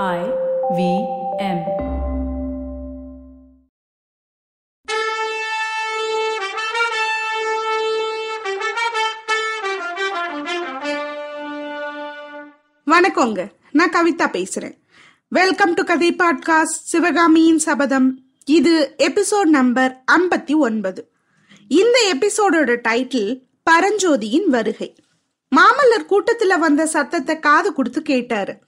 I V M. வணக்கங்க. நான் கவிதா பேசுறேன். வெல்கம் டு கதை பாட்காஸ்ட் சிவகாமியின் சபதம் இது எபிசோட் நம்பர் ஐம்பத்தி ஒன்பது. இந்த எபிசோடோட டைட்டில் பரஞ்சோதியின் வருகை. மாமல்லர் கூட்டத்துல வந்த சத்தத்தை காது கொடுத்து கேட்டாரு.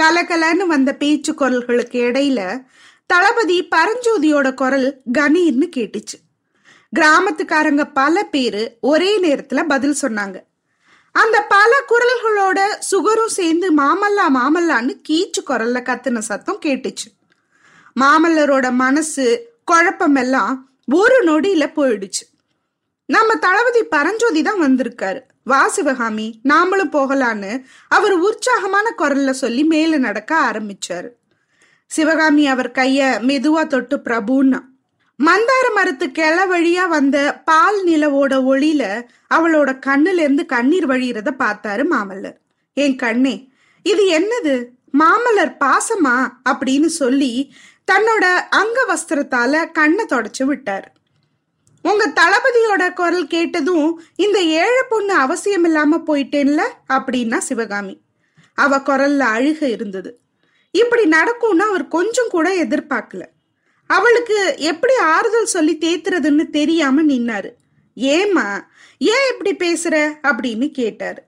கலகலன்னு வந்த பேச்சு குரல்களுக்கு இடையில தளபதி பரஞ்சோதியோட குரல் கணீர்னு கேட்டுச்சு. கிராமத்துக்காரங்க பல பேரு ஒரே நேரத்துல பதில் சொன்னாங்க. அந்த பல குரல்களோட சுகரும் சேர்ந்து மாமல்லா மாமல்லான்னு கீச்சு குரல்ல கத்துன சத்தம் கேட்டுச்சு. மாமல்லரோட மனசு குழப்பம் எல்லாம் ஒரு நொடியில போயிடுச்சு. நம்ம தளபதி பரஞ்சோதி தான் வந்திருக்காரு. வா சிவகாமி நாமளும் போகலான்னு அவர் உற்சாகமான குரல்ல சொல்லி மேல நடக்க ஆரம்பிச்சாரு. சிவகாமி அவர் கைய மெதுவா தொட்டு பிரபுன்னா. மந்தார மரத்து கிள வழியா வந்த பால் நிலவோட ஒளியில அவளோட கண்ணுல இருந்து கண்ணீர் வழியறத பார்த்தாரு மாமல்லர். என் கண்ணே இது என்னது? மாமல்லர் பாசமா? அப்படின்னு சொல்லி தன்னோட அங்க வஸ்திரத்தால கண்ணை தொடச்சு விட்டாரு. உங்க தளபதியோட குரல் கேட்டதும் இந்த ஏழை பொண்ணு அவசியம் இல்லாம போயிட்டேன்ல அப்படின்னா சிவகாமி. அவ குரல்ல அழுக இருந்தது. இப்படி நடக்கும்னு அவர் கொஞ்சம் கூட எதிர்பார்க்கல. அவளுக்கு எப்படி ஆறுதல் சொல்லி தேத்துறதுன்னு தெரியாம நின்னாரு. ஏமா ஏன் இப்படி பேசுற அப்படின்னு கேட்டாரு.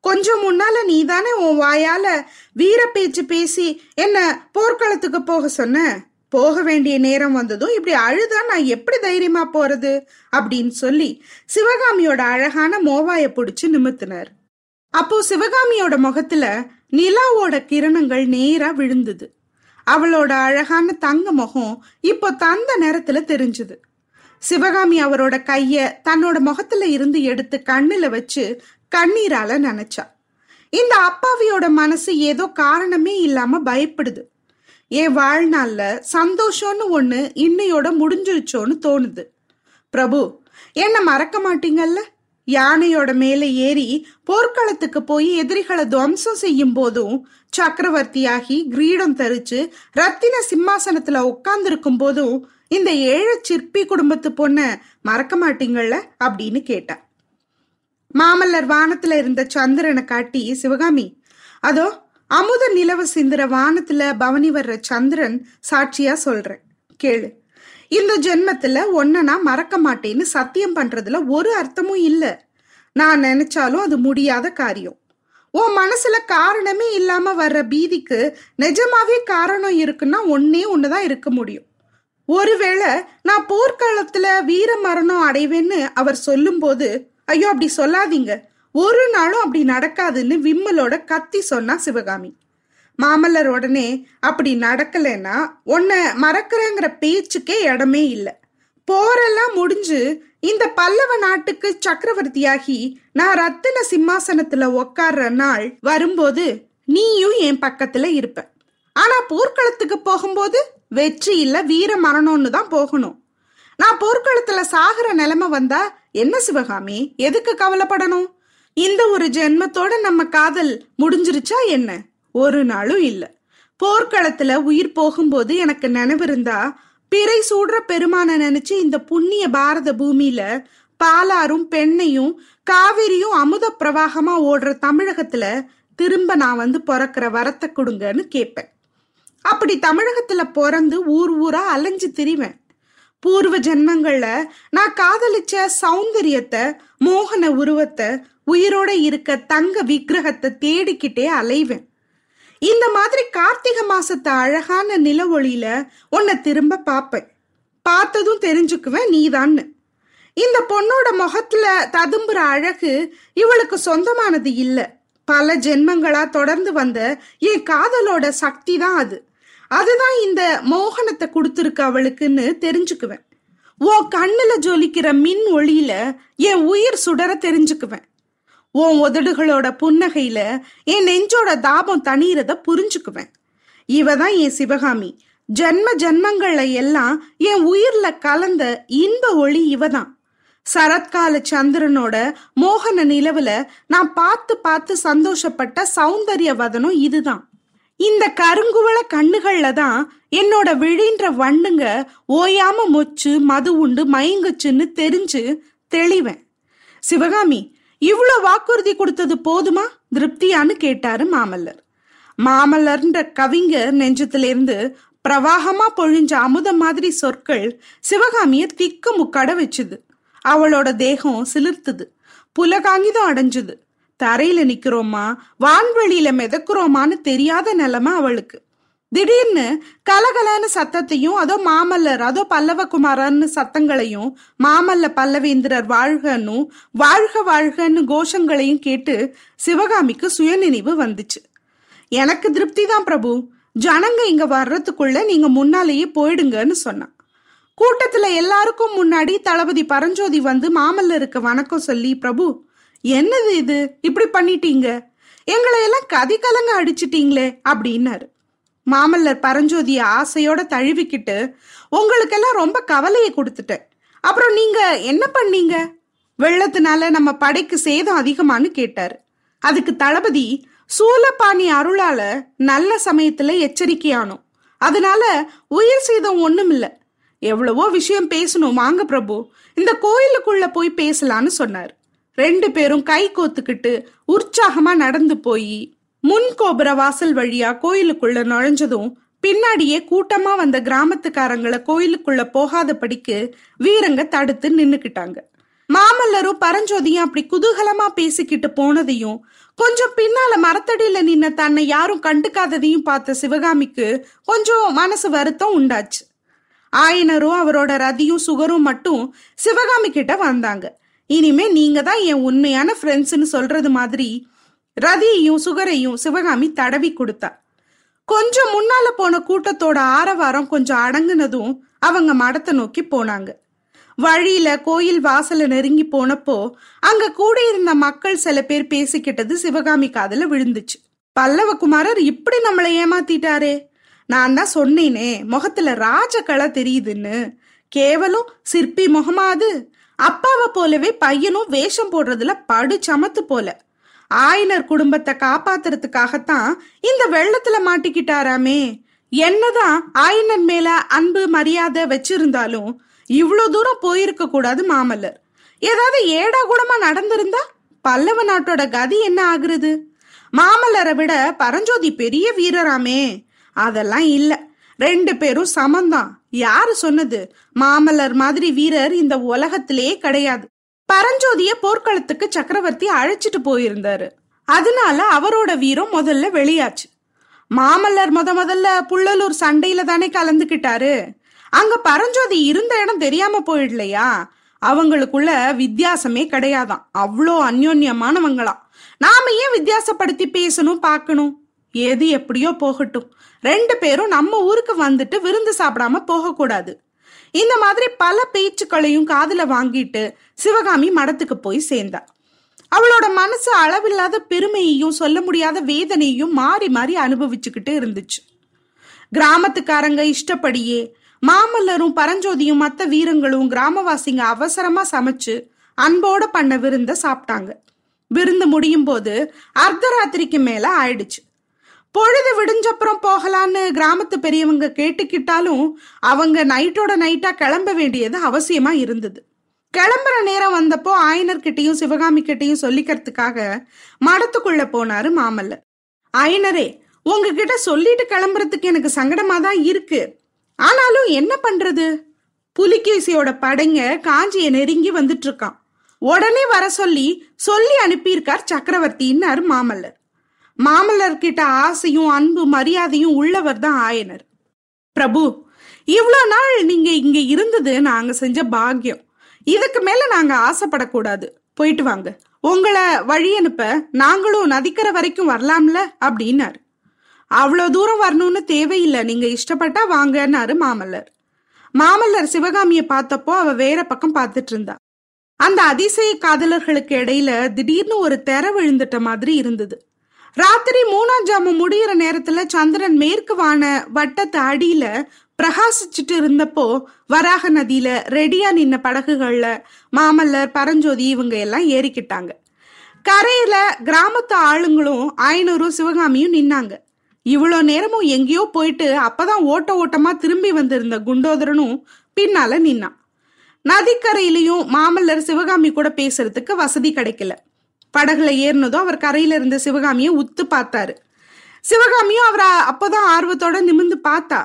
கொஞ்சம் முன்னால நீதானே உன் வாயால வீர பேச்சு பேசி என்ன போர்க்களத்துக்கு போக சொன்ன? போக வேண்டிய நேரம் வந்ததும் இப்படி அழுதா நான் எப்படி தைரியமா போறது? அப்படின்னு சொல்லி சிவகாமியோட அழகான மோவாய புடிச்சு நிமித்தினார். அப்போ சிவகாமியோட முகத்துல நிலாவோட கிரணங்கள் நேரா விழுந்தது. அவளோட அழகான தங்க முகம் இப்போ தந்த நேரத்துல தெரிஞ்சுது. சிவகாமி அவரோட கைய தன்னோட முகத்துல இருந்து எடுத்து கண்ணுல வச்சு கண்ணீரால நினைச்சா. இந்த அப்பாவியோட மனசு ஏதோ காரணமே இல்லாம பயப்படுது. என் வாழ்நாள்ல சந்தோஷம்னு ஒண்ணு இன்னையோட முடிஞ்சிருச்சோன்னு தோணுது. பிரபு என்ன மறக்க மாட்டீங்கல்ல? யானையோட மேல ஏறி போர்க்களத்துக்கு போய் எதிரிகளை துவம்சம் செய்யும் போதும் சக்கரவர்த்தியாகி கிரீடம் தரிச்சு ரத்தின சிம்மாசனத்துல உட்கார்ந்துருக்கும் போதும் இந்த ஏழை சிற்பி குடும்பத்து பொண்ண மறக்க மாட்டீங்கள்ல அப்படின்னு கேட்டா. மாமல்லர் வானத்துல இருந்த சந்திரனை காட்டி சிவகாமி அதோ அமுத நிலவு சிந்துற வானத்துல பவனி வர்ற சந்திரன் சாட்சியா சொல்றேன். கேளு. இந்த ஜென்மத்துல ஒன்ன நான் மறக்க மாட்டேன்னு சத்தியம் பண்றதுல ஒரு அர்த்தமும் இல்ல. நான் நினைச்சாலும் அது முடியாத காரியம். உன் மனசுல காரணமே இல்லாம வர்ற பீதிக்கு நிஜமாவே காரணம் இருக்குன்னா ஒன்னே ஒண்ணுதான் இருக்க முடியும். ஒருவேளை நான் போர்க்காலத்துல வீர மரணம் அடைவேன்னு அவர் சொல்லும்போது ஐயோ அப்படி சொல்லாதீங்க. ஒரு நாளும் அப்படி நடக்காதுன்னு விம்மலோட கத்தி சொன்னா சிவகாமி. மாமல்லர் உடனே அப்படி நடக்கலைன்னா உன்னை மறக்கிறேங்கிற பேச்சுக்கே இடமே இல்லை. போரெல்லாம் முடிஞ்சு இந்த பல்லவ நாட்டுக்கு சக்கரவர்த்தியாகி நான் ரத்தின சிம்மாசனத்துல உக்காடுற நாள் வரும்போது நீயும் என் பக்கத்துல இருப்ப. ஆனா போர்க்களத்துக்கு போகும்போது வெற்றி இல்ல வீர மரணம்னு தான் போகணும். நான் போர்க்களத்துல சாகிற நிலைமை வந்தா என்ன சிவகாமி? எதுக்கு கவலைப்படணும்? இந்த ஒரு ஜென்மத்தோட நம்ம காதல் முடிஞ்சிருச்சா என்ன? ஒரு நாளும் இல்ல. போர்க்களத்துல உயிர் போகும்போது எனக்கு நினைவு இருந்தா பிறை சூடுற பெருமான நினைச்சு இந்த புண்ணிய பாரத பூமியில பாலாரும் பெண்ணையும் காவிரியும் அமுத பிரவாகமா ஓடுற தமிழகத்துல திரும்ப நான் வந்து பிறக்கிற வரத்தை கொடுங்கன்னு கேட்பேன் அப்படி தமிழகத்துல பிறந்து ஊர் ஊரா அலைஞ்சு திரிவேன். பூர்வ ஜென்மங்கள்ல நான் காதலிச்ச சௌந்தரியத்தை மோகன உருவத்தை உயிரோட இருக்க தங்க விக்கிரகத்தை தேடிக்கிட்டே அலைவேன். இந்த மாதிரி கார்த்திகை மாசத்து அழகான நில ஒளியில உன்னை திரும்ப பார்ப்பேன் பார்த்ததும் தெரிஞ்சுக்குவேன் நீதான்னு. இந்த பொண்ணோட முகத்துல ததும்புற அழகு இவளுக்கு சொந்தமானது இல்லை. பல ஜென்மங்களா தொடர்ந்து வந்த என் காதலோட சக்தி தான் அது. அதுதான் இந்த மோகனத்தை கொடுத்துருக்கு அவளுக்குன்னு தெரிஞ்சுக்குவேன். உன் கண்ணுல ஜொலிக்கிற மின் ஒளியில என் உயிர் சுடர தெரிஞ்சுக்குவேன். உன் உதடுகளோட புன்னகையில என் நெஞ்சோட தாபம் தனியறத புரிஞ்சுக்குவேன். இவ தான் என் சிவகாமி. ஜென்ம ஜென்மங்கள்ல எல்லாம் என் உயிர்ல கலந்த இன்ப ஒளி இவதான். சரத்கால சந்திரனோட மோகன நிலவுல நான் பார்த்து பார்த்து சந்தோஷப்பட்ட சௌந்தரிய வதனம் இதுதான். இந்த கருங்குவள கண்ணுகள்ல தான் என்னோட விழின்ற வண்ணுங்க ஓயாம மொச்சு மது உண்டு மயங்குச்சுன்னு தெரிஞ்சு தெளிவேன். சிவகாமி இவ்வளோ வாக்குறுதி கொடுத்தது போதுமா? திருப்தியான்னு கேட்டாரு மாமல்லர். மாமல்லர்ன்ற கவிஞர் நெஞ்சத்திலிருந்து பிரவாகமா பொழிஞ்ச அமுதம் மாதிரி சொற்கள் சிவகாமிய திக்கு முக்கட வச்சுது. அவளோட தேகம் சிலிர்த்துது. புலகாங்கிதம் அடைஞ்சுது. தரையில நிக்கிறோமா? வான்வெளியில மிதக்குறோமான்னு தெரியாத நிலைமை அவளுக்கு. திடீர்னு கலகலன்னு சத்தத்தையும் அதோ மாமல்லர் அதோ பல்லவகுமாரன்னு சத்தங்களையும் மாமல்ல பல்லவேந்திரர் வாழ்கன்னும் வாழ்க வாழ்கன்னு கோஷங்களையும் கேட்டு சிவகாமிக்கு சுயநினைவு வந்துச்சு. எனக்கு திருப்தி தான் பிரபு. ஜனங்க இங்க வர்றதுக்குள்ள நீங்க முன்னாலேயே போயிடுங்கன்னு சொன்னான் கூட்டத்துல எல்லாருக்கும் முன்னாடி தளபதி பரஞ்சோதி வந்து மாமல்லருக்கு வணக்கம் சொல்லி பிரபு என்னது இது? இப்படி பண்ணிட்டீங்க. எங்களை எல்லாம் கதி கலங்க அடிச்சிட்டீங்களே அப்படின்னாரு. மாமல்லர் பரஞ்சோதிய ஆசையோட தழுவிக்கிட்டு உங்களுக்கெல்லாம் ரொம்ப கவலையை கொடுத்துட்டேன். அப்புறம் நீங்க என்ன பண்ணீங்க? வெள்ளத்தினால நம்ம படைக்கு சேதம் அதிகமான்னு கேட்டாரு. அதுக்கு தளபதி சூலப்பாணி அருளால நல்ல சமயத்துல எச்சரிக்கையானோம். அதனால உயிர் சேதம் ஒண்ணும் இல்ல எவ்வளவோ விஷயம் பேசணும். வாங்க பிரபு. இந்த கோயிலுக்குள்ள போய் பேசலான்னு சொன்னார். ரெண்டு பேரும் கை கோத்துக்கிட்டு உற்சாகமா நடந்து போய் முன் கோபுர வாசல் வழியா கோயிலுக்குள்ள நுழைஞ்சதும் பின்னாடியே கூட்டமா வந்த கிராமத்துக்காரங்களை கோயிலுக்குள்ள போகாதபடிக்கு வீரங்க தடுத்து நின்னுக்கிட்டாங்க. மாமல்லரும் பரஞ்சோதியும் அப்படி குதூகலமா பேசிக்கிட்டு போனதையும் கொஞ்சம் பின்னால மரத்தடியில நின்ன தன்னை யாரும் கண்டுக்காததையும் பார்த்த சிவகாமிக்கு கொஞ்சம் மனசு வருத்தம் உண்டாச்சு. ஆயனரும் அவரோட ரதியும் சுகரும் மட்டும் சிவகாமி கிட்ட வந்தாங்க. இனிமே நீங்க தான் என் உண்மையான ஃப்ரெண்ட்ஸ்னு சொல்றது மாதிரி ரதியையும் சுகரையும் சிவகாமி தடவி கொடுத்தா. கொஞ்சம் முன்னால போன கூட்டத்தோட ஆரவாரம் கொஞ்சம் அடங்குனதும் அவங்க மடத்தை நோக்கி போனாங்க. வழியில கோயில் வாசல நெருங்கி போனப்போ அங்க இருந்த மக்கள் சில பேர் பேசிக்கிட்டது சிவகாமி காதல விழுந்துச்சு. பல்லவகுமாரர் இப்படி நம்மளை ஏமாத்திட்டாரே. நான் தான் சொன்னேனே முகத்துல ராஜகலை தெரியுதுன்னு. கேவலம் சிற்பி முகமாது. அப்பாவை போலவே பையனும் வேஷம் போடுறதுல படு சமத்து போல. ஆயனர் குடும்பத்தை காப்பாத்துறதுக்காகத்தான் இந்த வெள்ளத்துல மாட்டிக்கிட்டாராமே. என்னதான் ஆயனர் மேல அன்பு மரியாதை வச்சிருந்தாலும் இவ்வளோ தூரம் போயிருக்க கூடாது மாமல்லர். ஏதாவது ஏடா கூடமா நடந்திருந்தா பல்லவ நாட்டோட கதி என்ன ஆகுறது? மாமல்லரை விட பரஞ்சோதி பெரிய வீரராமே. அதெல்லாம் இல்ல. ரெண்டு பேரும் சமந்தான். யாரு சொன்னது? மாமல்லர் மாதிரி வீரர் இந்த உலகத்திலேயே கிடையாது. பரஞ்சோதிய போர்க்களத்துக்கு சக்கரவர்த்தி அழைச்சிட்டு போயிருந்தாரு. அதனால அவரோட வீரம் முதல்ல வெளியாச்சு. மாமல்லர் முத முதல்ல புள்ளலூர் சண்டையில தானே கலந்துக்கிட்டாரு? அங்க பரஞ்சோதி இருந்த இடம் தெரியாம போயிடலையா? அவங்களுக்குள்ள வித்தியாசமே கிடையாதாம் அவ்வளோ அந்யோன்யமானவங்களாம் நாம ஏன் வித்தியாசப்படுத்தி பேசணும் பார்க்கணும்? எது எப்படியோ போகட்டும். ரெண்டு பேரும் நம்ம ஊருக்கு வந்துட்டு விருந்து சாப்பிடாம போகக்கூடாது. இந்த மாதிரி பல பேச்சுக்களையும் காதுல வாங்கிட்டு சிவகாமி மடத்துக்கு போய் சேர்ந்தா. அவளோட மனசு அளவில்லாத பெருமையையும் சொல்ல முடியாத வேதனையும் மாறி மாறி அனுபவிச்சுக்கிட்டு இருந்துச்சு. கிராமத்துக்காரங்க இஷ்டப்படியே மாமல்லரும் பரஞ்சோதியும் மற்ற வீரங்களும் கிராமவாசிங்க அவசரமா சமைச்சு அன்போட பண்ண விருந்த சாப்பிட்டாங்க. விருந்து முடியும் போது அர்த்தராத்திரிக்கு மேல ஆயிடுச்சு. பொழுது விடிஞ்சப்புறம் போகலான்னு கிராமத்து பெரியவங்க கேட்டுக்கிட்டாலும் அவங்க நைட்டோட நைட்டா கிளம்ப வேண்டியது அவசியமா இருந்தது. கிளம்புற நேரம் வந்தப்போ ஆயனர்கிட்டையும் சிவகாமி கிட்டையும் சொல்லிக்கிறதுக்காக மடத்துக்குள்ள போனாரு மாமல்லர். ஆயனரே உங்ககிட்ட சொல்லிட்டு கிளம்புறதுக்கு எனக்கு சங்கடமா தான் இருக்கு. ஆனாலும் என்ன பண்றது? புலிகேசியோட படைங்க காஞ்சிய நெருங்கி வந்துட்டு இருக்கான். உடனே வர சொல்லி சொல்லி அனுப்பியிருக்கார் சக்கரவர்த்தின்னாரு மாமல்லர். மாமல்லர்கிட்ட ஆசையும் அன்பு மரியாதையும் உள்ளவர் தான் ஆயனர். பிரபு இவ்வளோ நாள் நீங்க இங்க இருந்தது நாங்க செஞ்ச பாக்கியம். இதுக்கு மேல நாங்க ஆசைப்படக்கூடாது. போயிட்டு வாங்க. உங்களை வழி அனுப்ப நாங்களும் நதிக்கிற வரைக்கும் வரலாம்ல? அப்படின்னாரு. அவ்வளோ தூரம் வரணும்னு தேவையில்லை. நீங்க இஷ்டப்பட்டா வாங்கன்னாரு மாமல்லர். மாமல்லர் சிவகாமியை பார்த்தப்போ அவ வேற பக்கம் பார்த்துட்டு இருந்தா. அந்த அதிசய காதலர்களுக்கு இடையில திடீர்னு ஒரு தெர விழுந்துட்ட மாதிரி இருந்தது. ராத்திரி மூணாம் ஜாமம் முடியிற நேரத்துல சந்திரன் மேற்கு வான வட்டத்து அடியில பிரகாசிச்சுட்டு இருந்தப்போ வராக நதியில ரெடியா நின்ன படகுகள்ல மாமல்லர் பரஞ்சோதி இவங்க எல்லாம் ஏறிக்கிட்டாங்க. கரையில கிராமத்து ஆளுங்களும் ஐநூறும் சிவகாமியும் நின்னாங்க. இவ்வளோ நேரமும் எங்கேயோ போயிட்டு அப்பதான் ஓட்ட ஓட்டமா திரும்பி வந்திருந்த குண்டோதரனும் பின்னால நின்னான். நதிக்கரையிலையும் மாமல்லர் சிவகாமி கூட பேசுறதுக்கு வசதி கிடைக்கல. படகுல ஏறினதும் அவர் கரையில இருந்த சிவகாமியை உத்து பார்த்தாரு. சிவகாமியும் அவரை அப்பதான் ஆர்வத்தோட நிமிந்து பார்த்தா.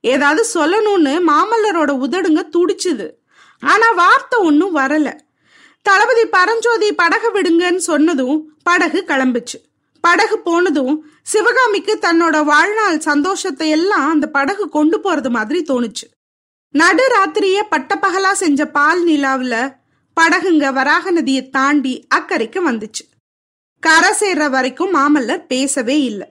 ஏதாவது சொல்லணும்னு மாமல்லரோட உதடுங்க துடிச்சுது. ஆனா வார்த்தை ஒன்றும் வரல. தளபதி பரஞ்சோதி படகு விடுங்கன்னு சொன்னதும் படகு கிளம்புச்சு. படகு போனதும் சிவகாமிக்கு தன்னோட வாழ்நாள் சந்தோஷத்தை எல்லாம் அந்த படகு கொண்டு போறது மாதிரி தோணுச்சு. நடு ராத்திரியே பட்டப்பகலா செஞ்ச பால் நிலாவில் படகுங்க வராக நதியை தாண்டி அக்கறைக்கு வந்துச்சு. கரை சேர்ற வரைக்கும் மாமல்லர் பேசவே இல்லை.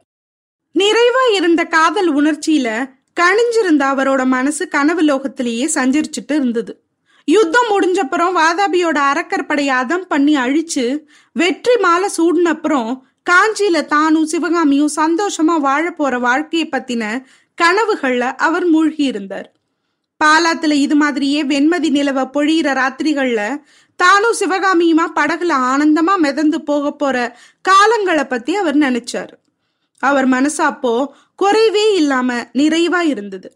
நிறைவா இருந்த காதல் உணர்ச்சியில கணிஞ்சிருந்த அவரோட மனசு கனவு லோகத்திலேயே சஞ்சரிச்சுட்டு இருந்தது. யுத்தம் முடிஞ்சப்புறம் வாதாபியோட அறக்கற்படையை அதம் பண்ணி அழிச்சு வெற்றி மாலை சூடினப்புறம் காஞ்சியில தானும் சிவகாமியும் சந்தோஷமா வாழ போற வாழ்க்கையை பத்தின கனவுகள்ல அவர் மூழ்கி இருந்தார். பாலாத்துல இது மாதிரியே வெண்மதி நிலவ பொழியிற ராத்திரிகள்ல தானும் சிவகாமியுமா படகுல ஆனந்தமா மிதந்து போக போற காலங்களை பத்தி அவர் நினைச்சாரு. அவர் மனசு அப்போ குறைவே இல்லாம நிறைவா இருந்தது.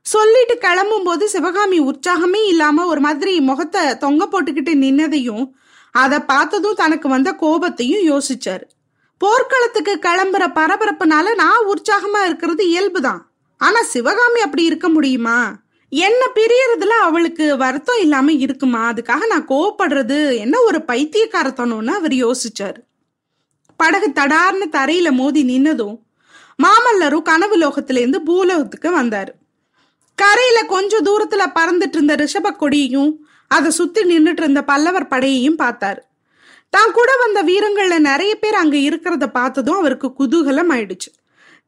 சொல்லிட்டு கிளம்பும் போது சிவகாமி உற்சாகமே இல்லாம ஒரு மாதிரி முகத்தை தொங்க போட்டுக்கிட்டு நின்னதையும் அதை பார்த்ததும் தனக்கு வந்த கோபத்தையும் யோசிச்சாரு. போர்க்களத்துக்கு கிளம்புற பரபரப்புனால நான் உற்சாகமா இருக்கிறது இயல்புதான். ஆனா சிவகாமி அப்படி இருக்க முடியுமா? என்ன பிரியறதுல அவளுக்கு வருத்தம் இல்லாம இருக்குமா? அதுக்காக நான் கோவப்படுறது என்ன ஒரு பைத்தியக்காரத்தனம்னு அவர் யோசிச்சாரு. படகு தடார்னு தரையில மோதி நின்னதும் மாமல்லரும் கனவு லோகத்திலேருந்து பூலோகத்துக்கு வந்தாரு. கரையில கொஞ்ச தூரத்துல பறந்துட்டு இருந்த ரிஷப கொடியையும் அதை சுத்தி நின்றுட்டு இருந்த பல்லவர் படையையும் பார்த்தாரு. தான் கூட வந்த வீரங்கள்ல நிறைய பேர் அங்க இருக்கிறத பார்த்ததும் அவருக்கு குதூகலம் ஆயிடுச்சு.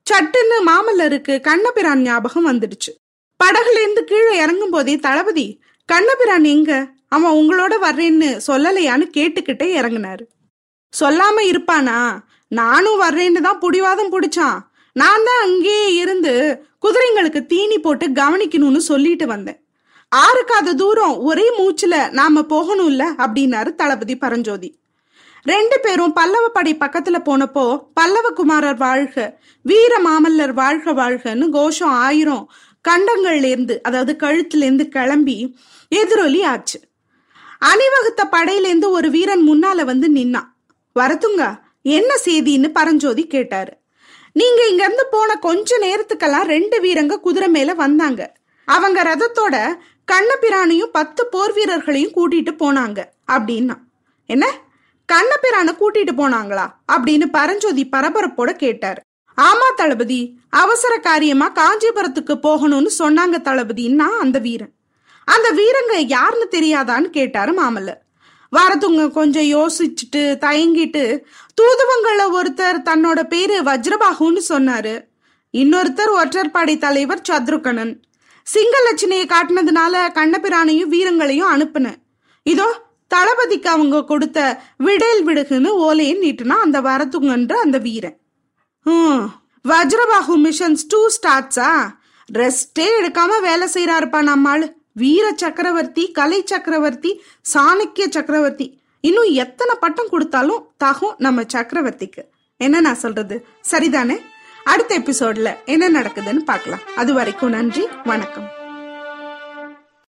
சட்டுன்னு மாமல்லருக்கு கண்ணபிரான் ஞாபகம் வந்துடுச்சு. படகுல இருந்து கீழே இறங்கும் போதே தளபதி கண்ணபிரான் எங்க? அவன் உங்களோட வர்றேன்னு சொல்லலையான்னு கேட்டுக்கிட்டே இறங்கினாரு. சொல்லாம இருப்பானா? நானும் வர்றேன்னு தான் புடிவாதம் பிடிச்சான். நான் தான் அங்கேயே இருந்து குதிரைங்களுக்கு தீனி போட்டு கவனிக்கணும்னு சொல்லிட்டு வந்தேன். ஆறுக்காத தூரம் ஒரே மூச்சுல நாம போகணும்ல? அப்படின்னாரு தளபதி பரஞ்சோதி. ரெண்டு பேரும் பல்லவ படை பக்கத்துல போனப்போ பல்லவ குமாரர் வாழ்க வீர மாமல்லர் வாழ்க வாழ்கன்னு கோஷம் ஆயிரம் கண்டங்கள்ல இருந்து அதாவது கழுத்துல இருந்து கிளம்பி எதிரொலி ஆச்சு. அணிவகுத்த படையிலேருந்து ஒரு வீரன் முன்னால வந்து நின்னான். வரத்துங்க என்ன செய்தின்னு பரஞ்சோதி கேட்டாரு. நீங்க இங்க இருந்து போன கொஞ்ச நேரத்துக்கெல்லாம் ரெண்டு வீரங்க குதிரை மேல வந்தாங்க. அவங்க ரதத்தோட கண்ணபிரானையும் பத்து போர் வீரர்களையும் கூட்டிட்டு போனாங்க அப்படின்னா. என்ன? கண்ணபிரானை கூட்டிட்டு போனாங்களா? அப்படின்னு பரஞ்சோதி பரபரப்போட கேட்டாரு. ஆமா தளபதி அவசர காரியமா காஞ்சிபுரத்துக்கு போகணும்னு சொன்னாங்க தளபதின்னா அந்த வீரன். அந்த வீரங்க யாருன்னு தெரியாதான்னு கேட்டாரு மாமல்லர். வரதுங்க கொஞ்சம் யோசிச்சுட்டு தயங்கிட்டு தூதுவங்கள ஒருத்தர் தன்னோட பேரு வஜ்ரபாகுன்னு சொன்னாரு. இன்னொருத்தர் ஒற்றற்படை தலைவர் சத்ருகணன். சிங்கலட்சணையை காட்டினதுனால கண்ணபிரானையும் வீரங்களையும் அனுப்புனேன். இதோ தளபதிக்கு அவங்க கொடுத்த விடேல் விடுகுன்னு ஓலையை நீட்டுனா அந்த வரத்துங்கன்ற அந்த வீரன். ம் வஜ்ரபாகு மிஷன்ஸ் டூ ஸ்டார்ட்ஸா ரெஸ்டே எடுக்காம வேலை செய்யறாருப்பா நம்மாள். வீர சக்கரவர்த்தி கலை சக்கரவர்த்தி சாணக்கிய சக்கரவர்த்தி. இன்னும் எத்தனை பட்டம் கொடுத்தாலும் தகும் நம்ம சக்கரவர்த்திக்கு. என்ன நான் சொல்றது? சரிதானே? அடுத்த எபிசோட்ல என்ன நடக்குதுன்னு பார்க்கலாம். அது வரைக்கும் நன்றி வணக்கம்.